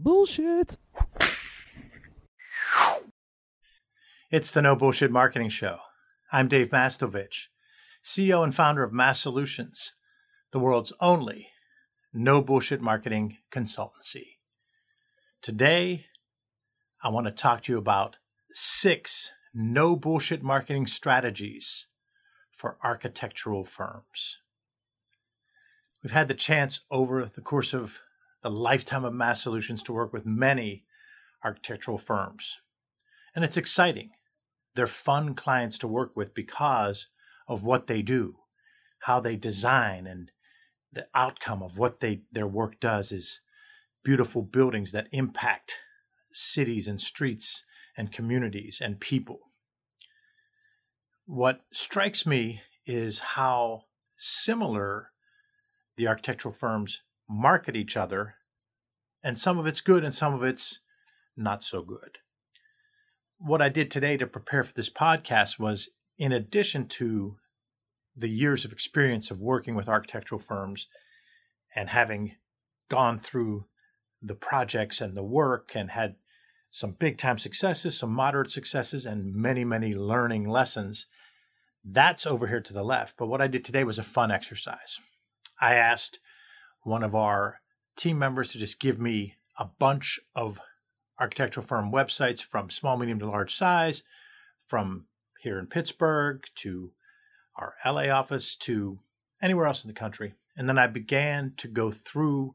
Bullshit. It's the No Bullshit Marketing Show. I'm Dave Mastovich, CEO and founder of Mass Solutions, the world's only no bullshit marketing consultancy. Today, I want to talk to you about six no bullshit marketing strategies for architectural firms. We've had the chance over the course of the lifetime of Mass Solutions to work with many architectural firms. And it's exciting they're fun clients to work with because of what they do, how they design, and the outcome of what they their work does is beautiful buildings that impact cities and streets and communities and people. What strikes me is how similar the architectural firms market each other, and some of it's good and some of it's not so good what I did today to prepare for this podcast was in addition to the years of experience of working with architectural firms and having gone through the projects and the work and had some big time successes, some moderate successes, and many, many learning lessons. That's over here to the left. But what I did today was a fun exercise. I asked one of our team members to just give me a bunch of architectural firm websites from small, medium to large size, from here in Pittsburgh to our LA office to anywhere else in the country. And then I began to go through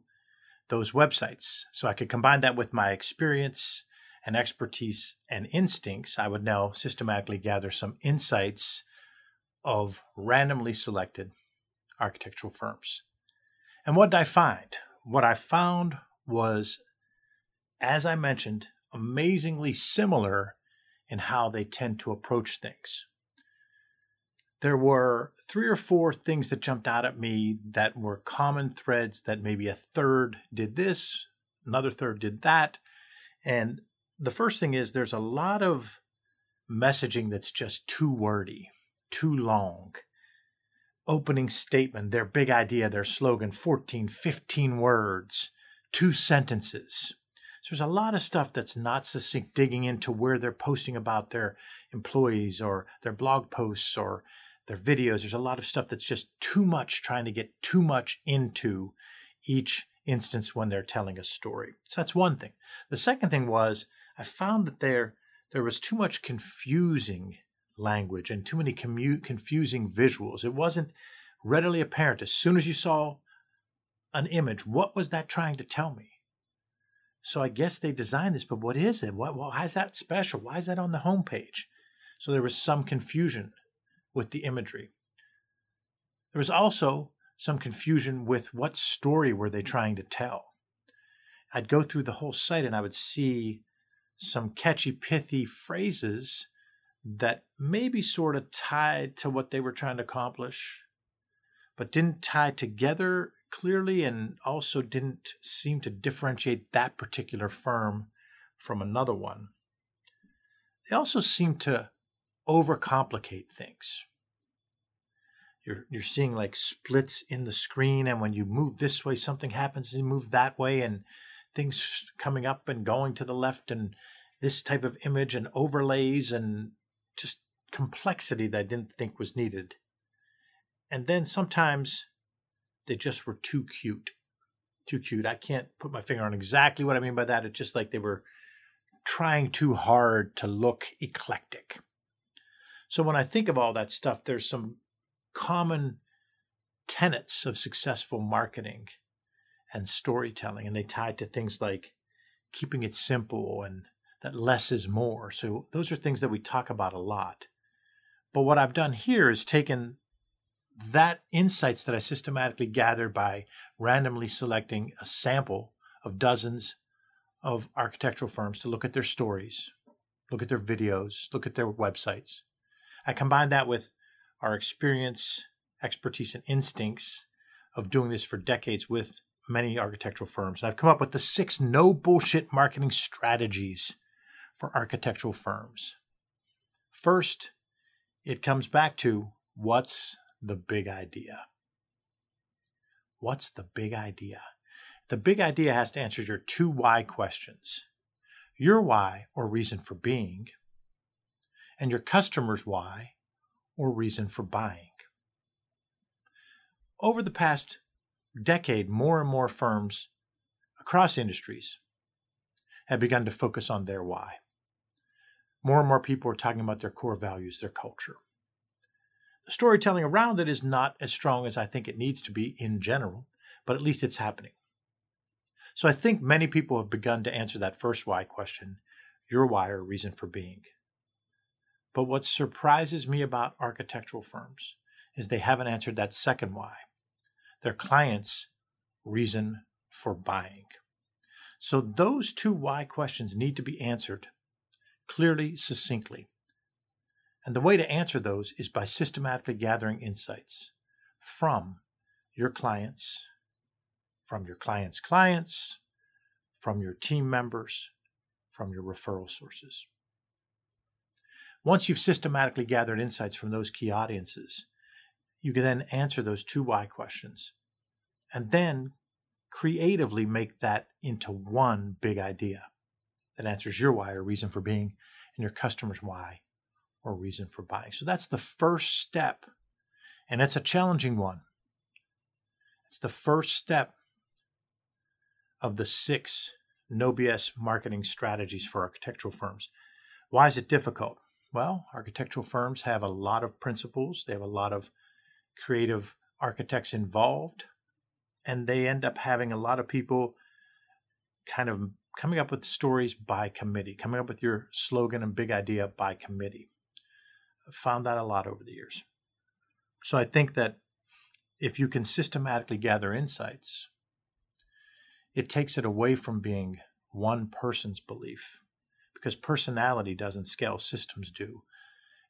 those websites so I could combine that with my experience and expertise and instincts. I would now systematically gather some insights of randomly selected architectural firms. And what did I find? What I found was as I mentioned, amazingly similar in how they tend to approach things. There were three or four things that jumped out at me that were common threads that maybe a third did this, another third did that. And the first thing is there's a lot of messaging that's just too wordy, too long. Opening statement, their big idea, their slogan, 14, 15 words, two sentences. So there's a lot of stuff that's not succinct, digging into where they're posting about their employees or their blog posts or their videos. There's a lot of stuff that's just too much, trying to get too much into each instance when they're telling a story. So that's one thing. The second thing was I found that there there was too much confusing language and too many commu- confusing visuals. It wasn't readily apparent as soon as you saw an image what was that trying to tell me so I guess they designed this, but what is it? What, why is that special? Why is that on the homepage? So there was some confusion with the imagery. There was also some confusion with what story were they trying to tell. I'd go through the whole site and I would see some catchy, pithy phrases that maybe sort of tied to what they were trying to accomplish, but didn't tie together clearly and also didn't seem to differentiate that particular firm from another one. They also seem to overcomplicate things. You're, you're seeing like splits in the screen, and when you move this way, something happens, and you move that way, and things coming up and going to the left, and this type of image and overlays, and just complexity that I didn't think was needed. And then sometimes they just were too cute. Too cute. I can't put my finger on exactly what I mean by that. It's just like they were trying too hard to look eclectic. So when I think of all that stuff, there's some common tenets of successful marketing and storytelling, and they tie to things like keeping it simple and that less is more. So those are things that we talk about a lot. But what I've done here is taken that insights that I systematically gathered by randomly selecting a sample of dozens of architectural firms to look at their stories, look at their videos, look at their websites. I combined that with our experience, expertise, and instincts of doing this for decades with many architectural firms. And I've come up with the six no bullshit marketing strategies for architectural firms. First, it comes back to what's the big idea? What's the big idea? The big idea has to answer your two why questions your why or reason for being, and your customer's why or reason for buying. Over the past decade, more and more firms across industries have begun to focus on their why. More and more people are talking about their core values, their culture. The storytelling around it is not as strong as I think it needs to be in general, but at least it's happening. So I think many people have begun to answer that first why question, your why or reason for being. But what surprises me about architectural firms is they haven't answered that second why, their clients' reason for buying. So those two why questions need to be answered clearly, succinctly. And the way to answer those is by systematically gathering insights from your clients, from your clients' clients, from your team members, from your referral sources. Once you've systematically gathered insights from those key audiences, you can then answer those two why questions and then creatively make that into one big idea that answers your why or reason for being and your customer's why or reason for buying. So that's the first step. And it's a challenging one. It's the first step of the six no BS marketing strategies for architectural firms. Why is it difficult? Well, architectural firms have a lot of principals, they have a lot of creative architects involved, and they end up having a lot of people kind of coming up with stories by committee, coming up with your slogan and big idea by committee. I've found that a lot over the years. So I think that if you can systematically gather insights, it takes it away from being one person's belief because personality doesn't scale, systems do.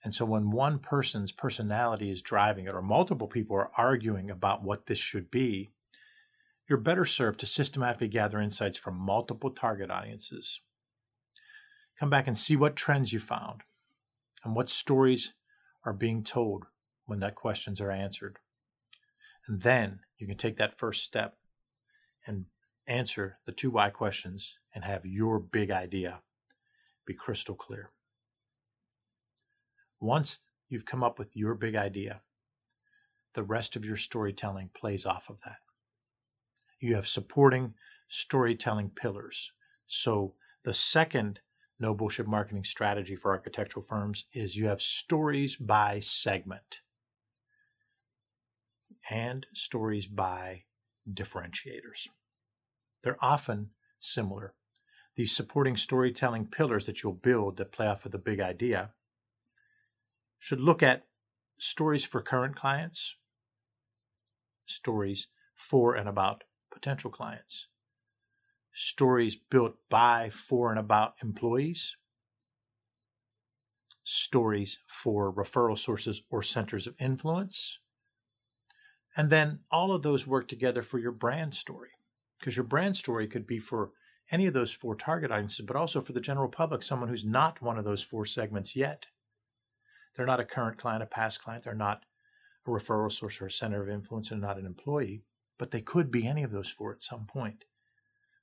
And so when one person's personality is driving it, or multiple people are arguing about what this should be, you're better served to systematically gather insights from multiple target audiences. Come back and see what trends you found and what stories are being told when that questions are answered. And then you can take that first step and answer the two why questions and have your big idea be crystal clear. Once you've come up with your big idea, the rest of your storytelling plays off of that. You have supporting storytelling pillars. So the second no bullshit marketing strategy for architectural firms is you have stories by segment and stories by differentiators. They're often similar these supporting storytelling pillars that you'll build that play off of the big idea should look at stories for current clients, stories for and about potential clients, stories built by, for, and about employees, stories for referral sources or centers of influence. And then all of those work together for your brand story because your brand story could be for any of those four target audiences, but also for the general public, someone who's not one of those four segments yet. They're not a current client, a past client, they're not a referral source or a center of influence, and not an employee, but they could be any of those four at some point.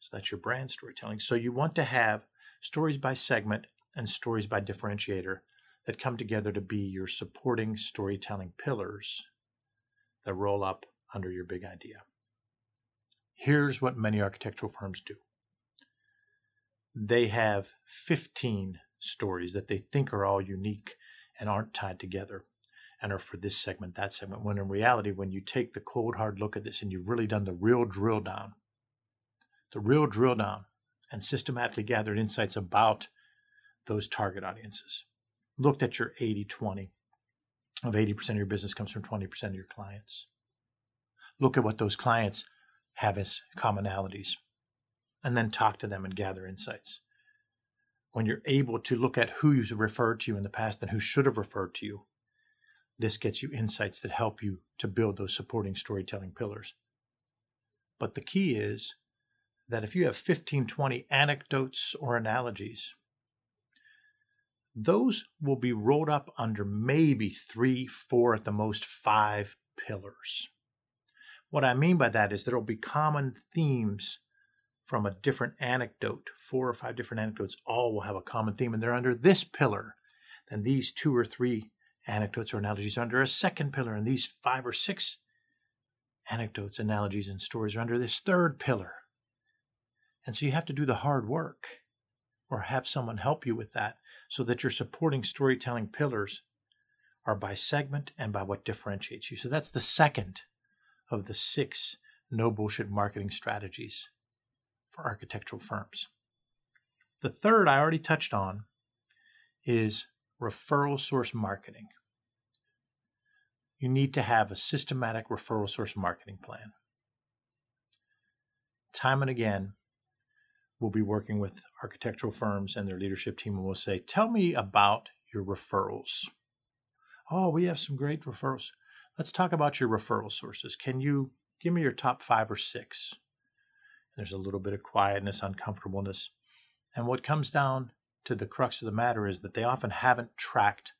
So that's your brand storytelling. So you want to have stories by segment and stories by differentiator that come together to be your supporting storytelling pillars that roll up under your big idea. Here's what many architectural firms do they have 15 stories that they think are all unique and aren't tied together and are for this segment, that segment. When in reality, when you take the cold, hard look at this and you've really done the real drill down, the real drill down, and systematically gathered insights about those target audiences, looked at your 80 20 of 80% of your business comes from 20% of your clients. Look at what those clients have as commonalities and then talk to them and gather insights. When you're able to look at who you've referred to you in the past and who should have referred to you, this gets you insights that help you to build those supporting storytelling pillars. But the key is that if you have 15, 20 anecdotes or analogies, those will be rolled up under maybe three, four, at the most five pillars. What I mean by that is there will be common themes from a different anecdote, four or five different anecdotes, all will have a common theme, and they're under this pillar. Then these two or three anecdotes or analogies are under a second pillar, and these five or six anecdotes, analogies, and stories are under this third pillar. And so you have to do the hard work or have someone help you with that so that your supporting storytelling pillars are by segment and by what differentiates you. So that's the second of the six no bullshit marketing strategies for architectural firms. The third I already touched on is referral source marketing. You need to have a systematic referral source marketing plan. Time and again, we'll be working with architectural firms and their leadership team, and we'll say, Tell me about your referrals. Oh, we have some great referrals. Let's talk about your referral sources. Can you give me your top five or six? There's a little bit of quietness, uncomfortableness. And what comes down to the crux of the matter is that they often haven't tracked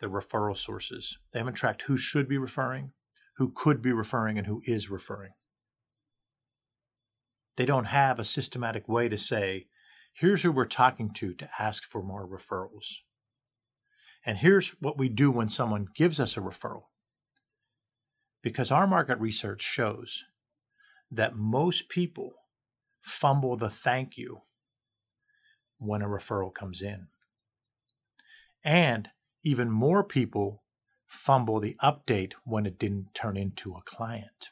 the referral sources. They haven't tracked who should be referring, who could be referring, and who is referring. They don't have a systematic way to say, here's who we're talking to to ask for more referrals. And here's what we do when someone gives us a referral. Because our market research shows that most people fumble the thank you when a referral comes in. And even more people fumble the update when it didn't turn into a client.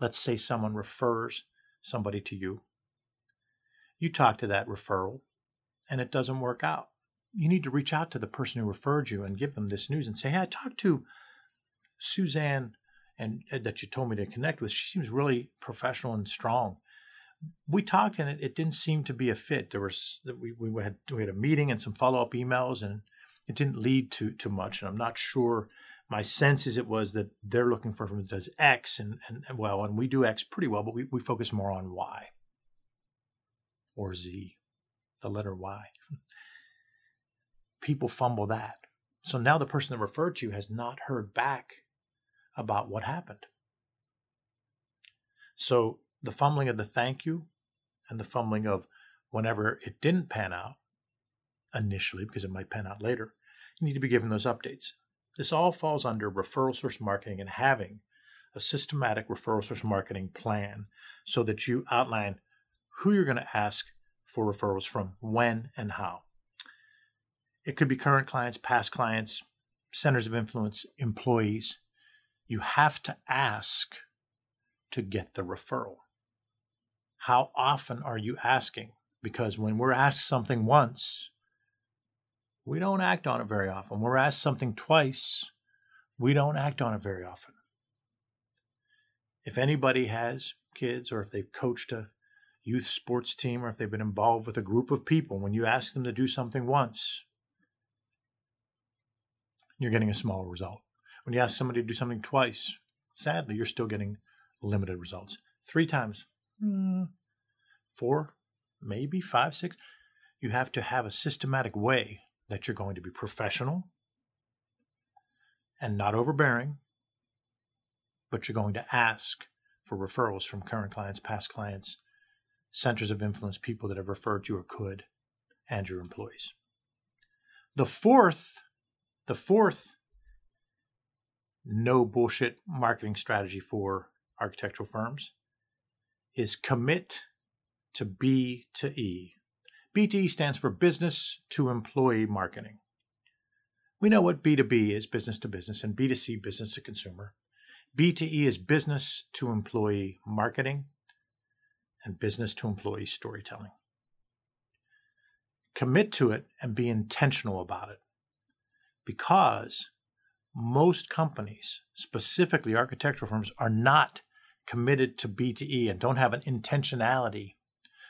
Let's say someone refers somebody to you. You talk to that referral and it doesn't work out you need to reach out to the person who referred you and give them this news and say, "Hey, I talked to Suzanne and uh, that you told me to connect with. She seems really professional and strong." We talked and it, it didn't seem to be a fit. There was we we had we had a meeting and some follow up emails and it didn't lead to to much. And I'm not sure. My sense is it was that they're looking for someone that does X and, and, and well, and we do X pretty well, but we, we focus more on Y or Z, the letter Y people fumble that. So now the person that referred to you has not heard back about what happened. So the fumbling of the thank you and the fumbling of whenever it didn't pan out initially, because it might pan out later, you need to be given those updates. This all falls under referral source marketing and having a systematic referral source marketing plan so that you outline who you're going to ask for referrals from, when, and how. It could be current clients, past clients, centers of influence, employees. You have to ask to get the referral. How often are you asking? Because when we're asked something once, we don't act on it very often. We're asked something twice, we don't act on it very often. If anybody has kids or if they've coached a youth sports team or if they've been involved with a group of people, when you ask them to do something once, you're getting a small result. When you ask somebody to do something twice, sadly, you're still getting limited results. Three times, mm, four, maybe five, six. You have to have a systematic way that you're going to be professional and not overbearing, but you're going to ask for referrals from current clients, past clients, centers of influence, people that have referred you or could, and your employees. The fourth the fourth no bullshit marketing strategy for architectural firms is commit to B to E. B to E stands for business to employee marketing. We know what B2B is business to business and B2C business to consumer. B to E is business to employee marketing and business to employee storytelling. Commit to it and be intentional about it because most companies, specifically architectural firms, are not committed to B2E and don't have an intentionality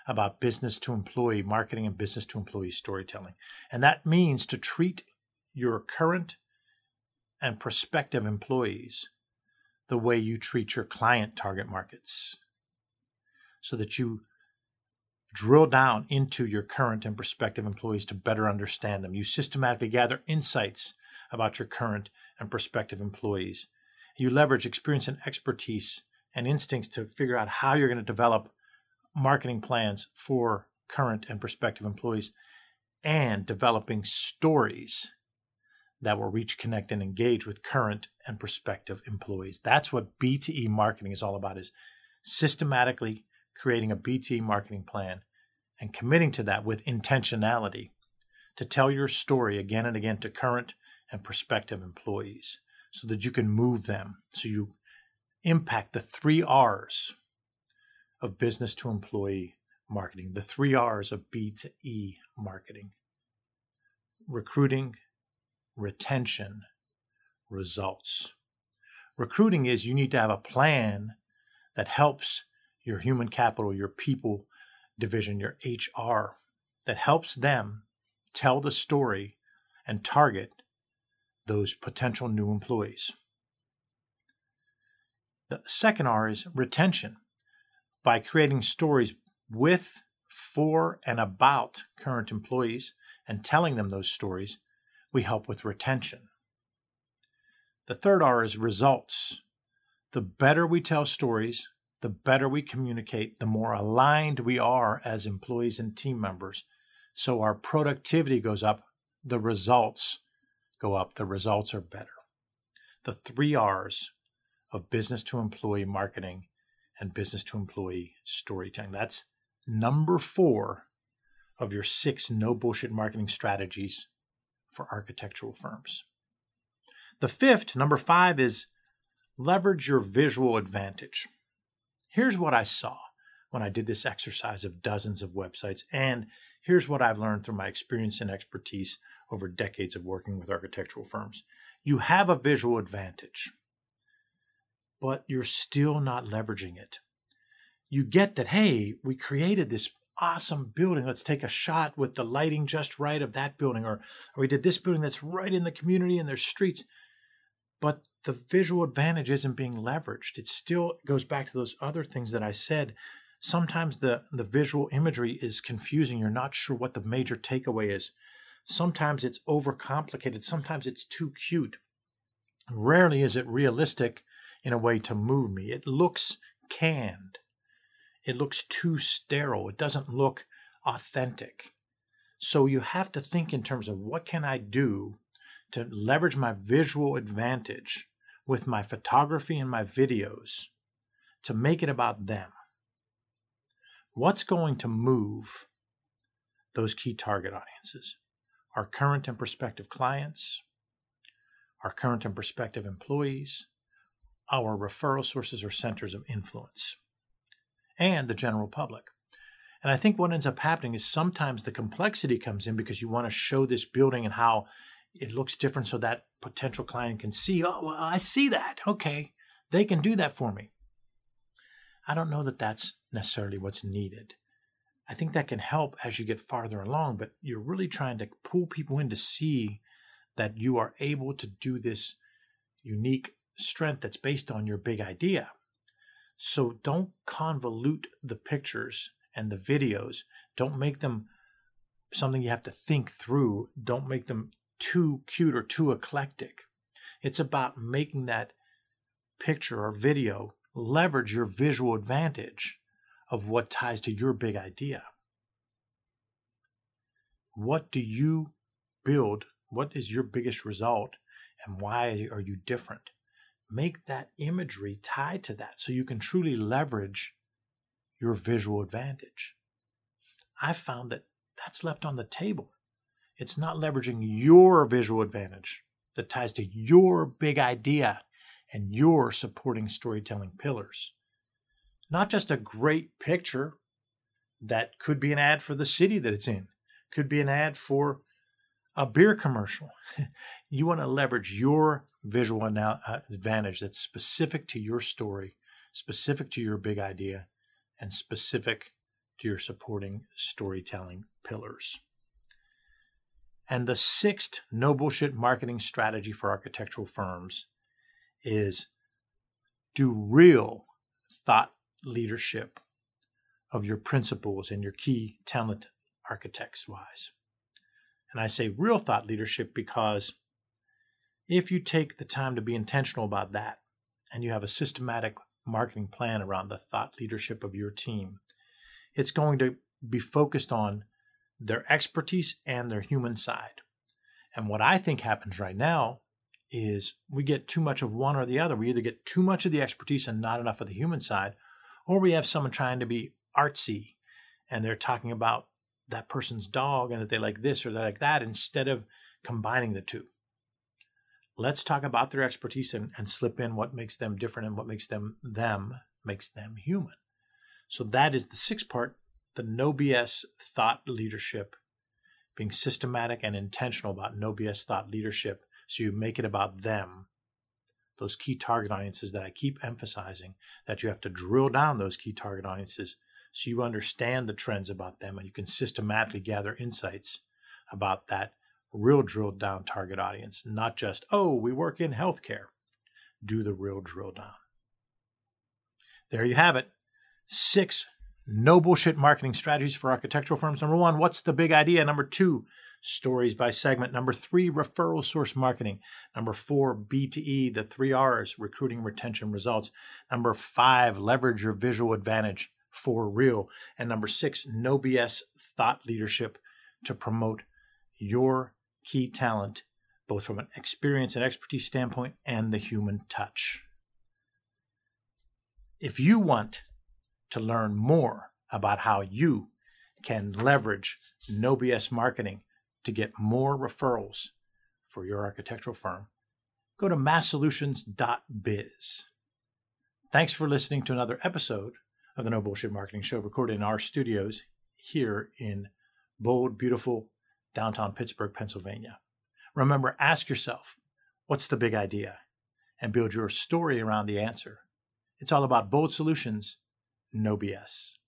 about business to employee marketing and business to employee storytelling. And that means to treat your current and prospective employees the way you treat your client target markets so that you drill down into your current and prospective employees to better understand them. You systematically gather insights about your current and prospective employees. You leverage experience and expertise and instincts to figure out how you're going to develop marketing plans for current and prospective employees and developing stories that will reach, connect, and engage with current and prospective employees. That's what B2E marketing is all about is systematically creating a B2E marketing plan and committing to that with intentionality to tell your story again and again to current and prospective employees so that you can move them so you impact the three R's of business to employee marketing, the three R's of B2E marketing recruiting, retention, results. Recruiting is you need to have a plan that helps your human capital, your people division, your HR, that helps them tell the story and target those potential new employees. The second R is retention by creating stories with, for, and about current employees and telling them those stories, we help with retention. The third R is results. The better we tell stories, the better we communicate, the more aligned we are as employees and team members. So our productivity goes up, the results go up, the results are better. The three R's of business to employee marketing and business to employee storytelling. That's number four of your six no bullshit marketing strategies for architectural firms. The fifth, number five, is leverage your visual advantage. Here's what I saw when I did this exercise of dozens of websites, and here's what I've learned through my experience and expertise over decades of working with architectural firms. You have a visual advantage, but you're still not leveraging it. You get that, hey, we created this awesome building. Let's take a shot with the lighting just right of that building. Or, or we did this building that's right in the community and there's streets. But the visual advantage isn't being leveraged. It still goes back to those other things that I said. Sometimes the, the visual imagery is confusing. You're not sure what the major takeaway is. Sometimes it's overcomplicated. Sometimes it's too cute. Rarely is it realistic in a way to move me. It looks canned it looks too sterile. It doesn't look authentic. So you have to think in terms of what can I do to leverage my visual advantage with my photography and my videos to make it about them. What's going to move those key target audiences? Our current and prospective clients, our current and prospective employees, our referral sources or centers of influence and the general public. And I think what ends up happening is sometimes the complexity comes in because you want to show this building and how it looks different so that potential client can see, oh, well, I see that. Okay, they can do that for me. I don't know that that's necessarily what's needed. I think that can help as you get farther along, but you're really trying to pull people in to see that you are able to do this unique strength that's based on your big idea. So don't convolute the pictures and the videos. Don't make them something you have to think through. Don't make them too cute or too eclectic. It's about making that picture or video leverage your visual advantage of what ties to your big idea. What do you build? What is your biggest result? And why are you different? Make that imagery tied to that so you can truly leverage your visual advantage. I found that that's left on the table. It's not leveraging your visual advantage that ties to your big idea and your supporting storytelling pillars. Not just a great picture that could be an ad for the city that it's in, could be an ad for a beer commercial. you want to leverage your visual uh, advantage that's specific to your story, specific to your big idea, and specific to your supporting storytelling pillars. And the sixth no bullshit marketing strategy for architectural firms is do real thought leadership of your principals and your key talent architects wise. And I say real thought leadership because if you take the time to be intentional about that, and you have a systematic marketing plan around the thought leadership of your team, it's going to be focused on their expertise and their human side. And what I think happens right now is we get too much of one or the other. We either get too much of the expertise and not enough of the human side, or we have someone trying to be artsy and they're talking about that person's dog and that they like this or they like that instead of combining the two. Let's talk about their expertise and, and slip in what makes them different and what makes them them makes them human. So that is the sixth part, the no BS thought leadership, being systematic and intentional about no BS thought leadership. So you make it about them, those key target audiences that I keep emphasizing, that you have to drill down those key target audiences so you understand the trends about them and you can systematically gather insights about that real drilled down target audience, not just, oh, we work in healthcare. Do the real drill down. There you have it. Six no bullshit marketing strategies for architectural firms. Number one, what's the big idea? Number two, stories by segment. Number three, referral source marketing. Number four, B2E, the three R's, recruiting, retention, results. Number five, leverage your visual advantage for real. And number six, no BS thought leadership to promote your key talent, both from an experience and expertise standpoint and the human touch. If you want to learn more about how you can leverage no BS marketing to get more referrals for your architectural firm, go to massolutions.biz. Thanks for listening to another episode of the No Bullshit Marketing Show, recorded in our studios here in bold, beautiful downtown Pittsburgh, Pennsylvania. Remember, ask yourself, what's the big idea? And build your story around the answer. It's all about bold solutions, no BS.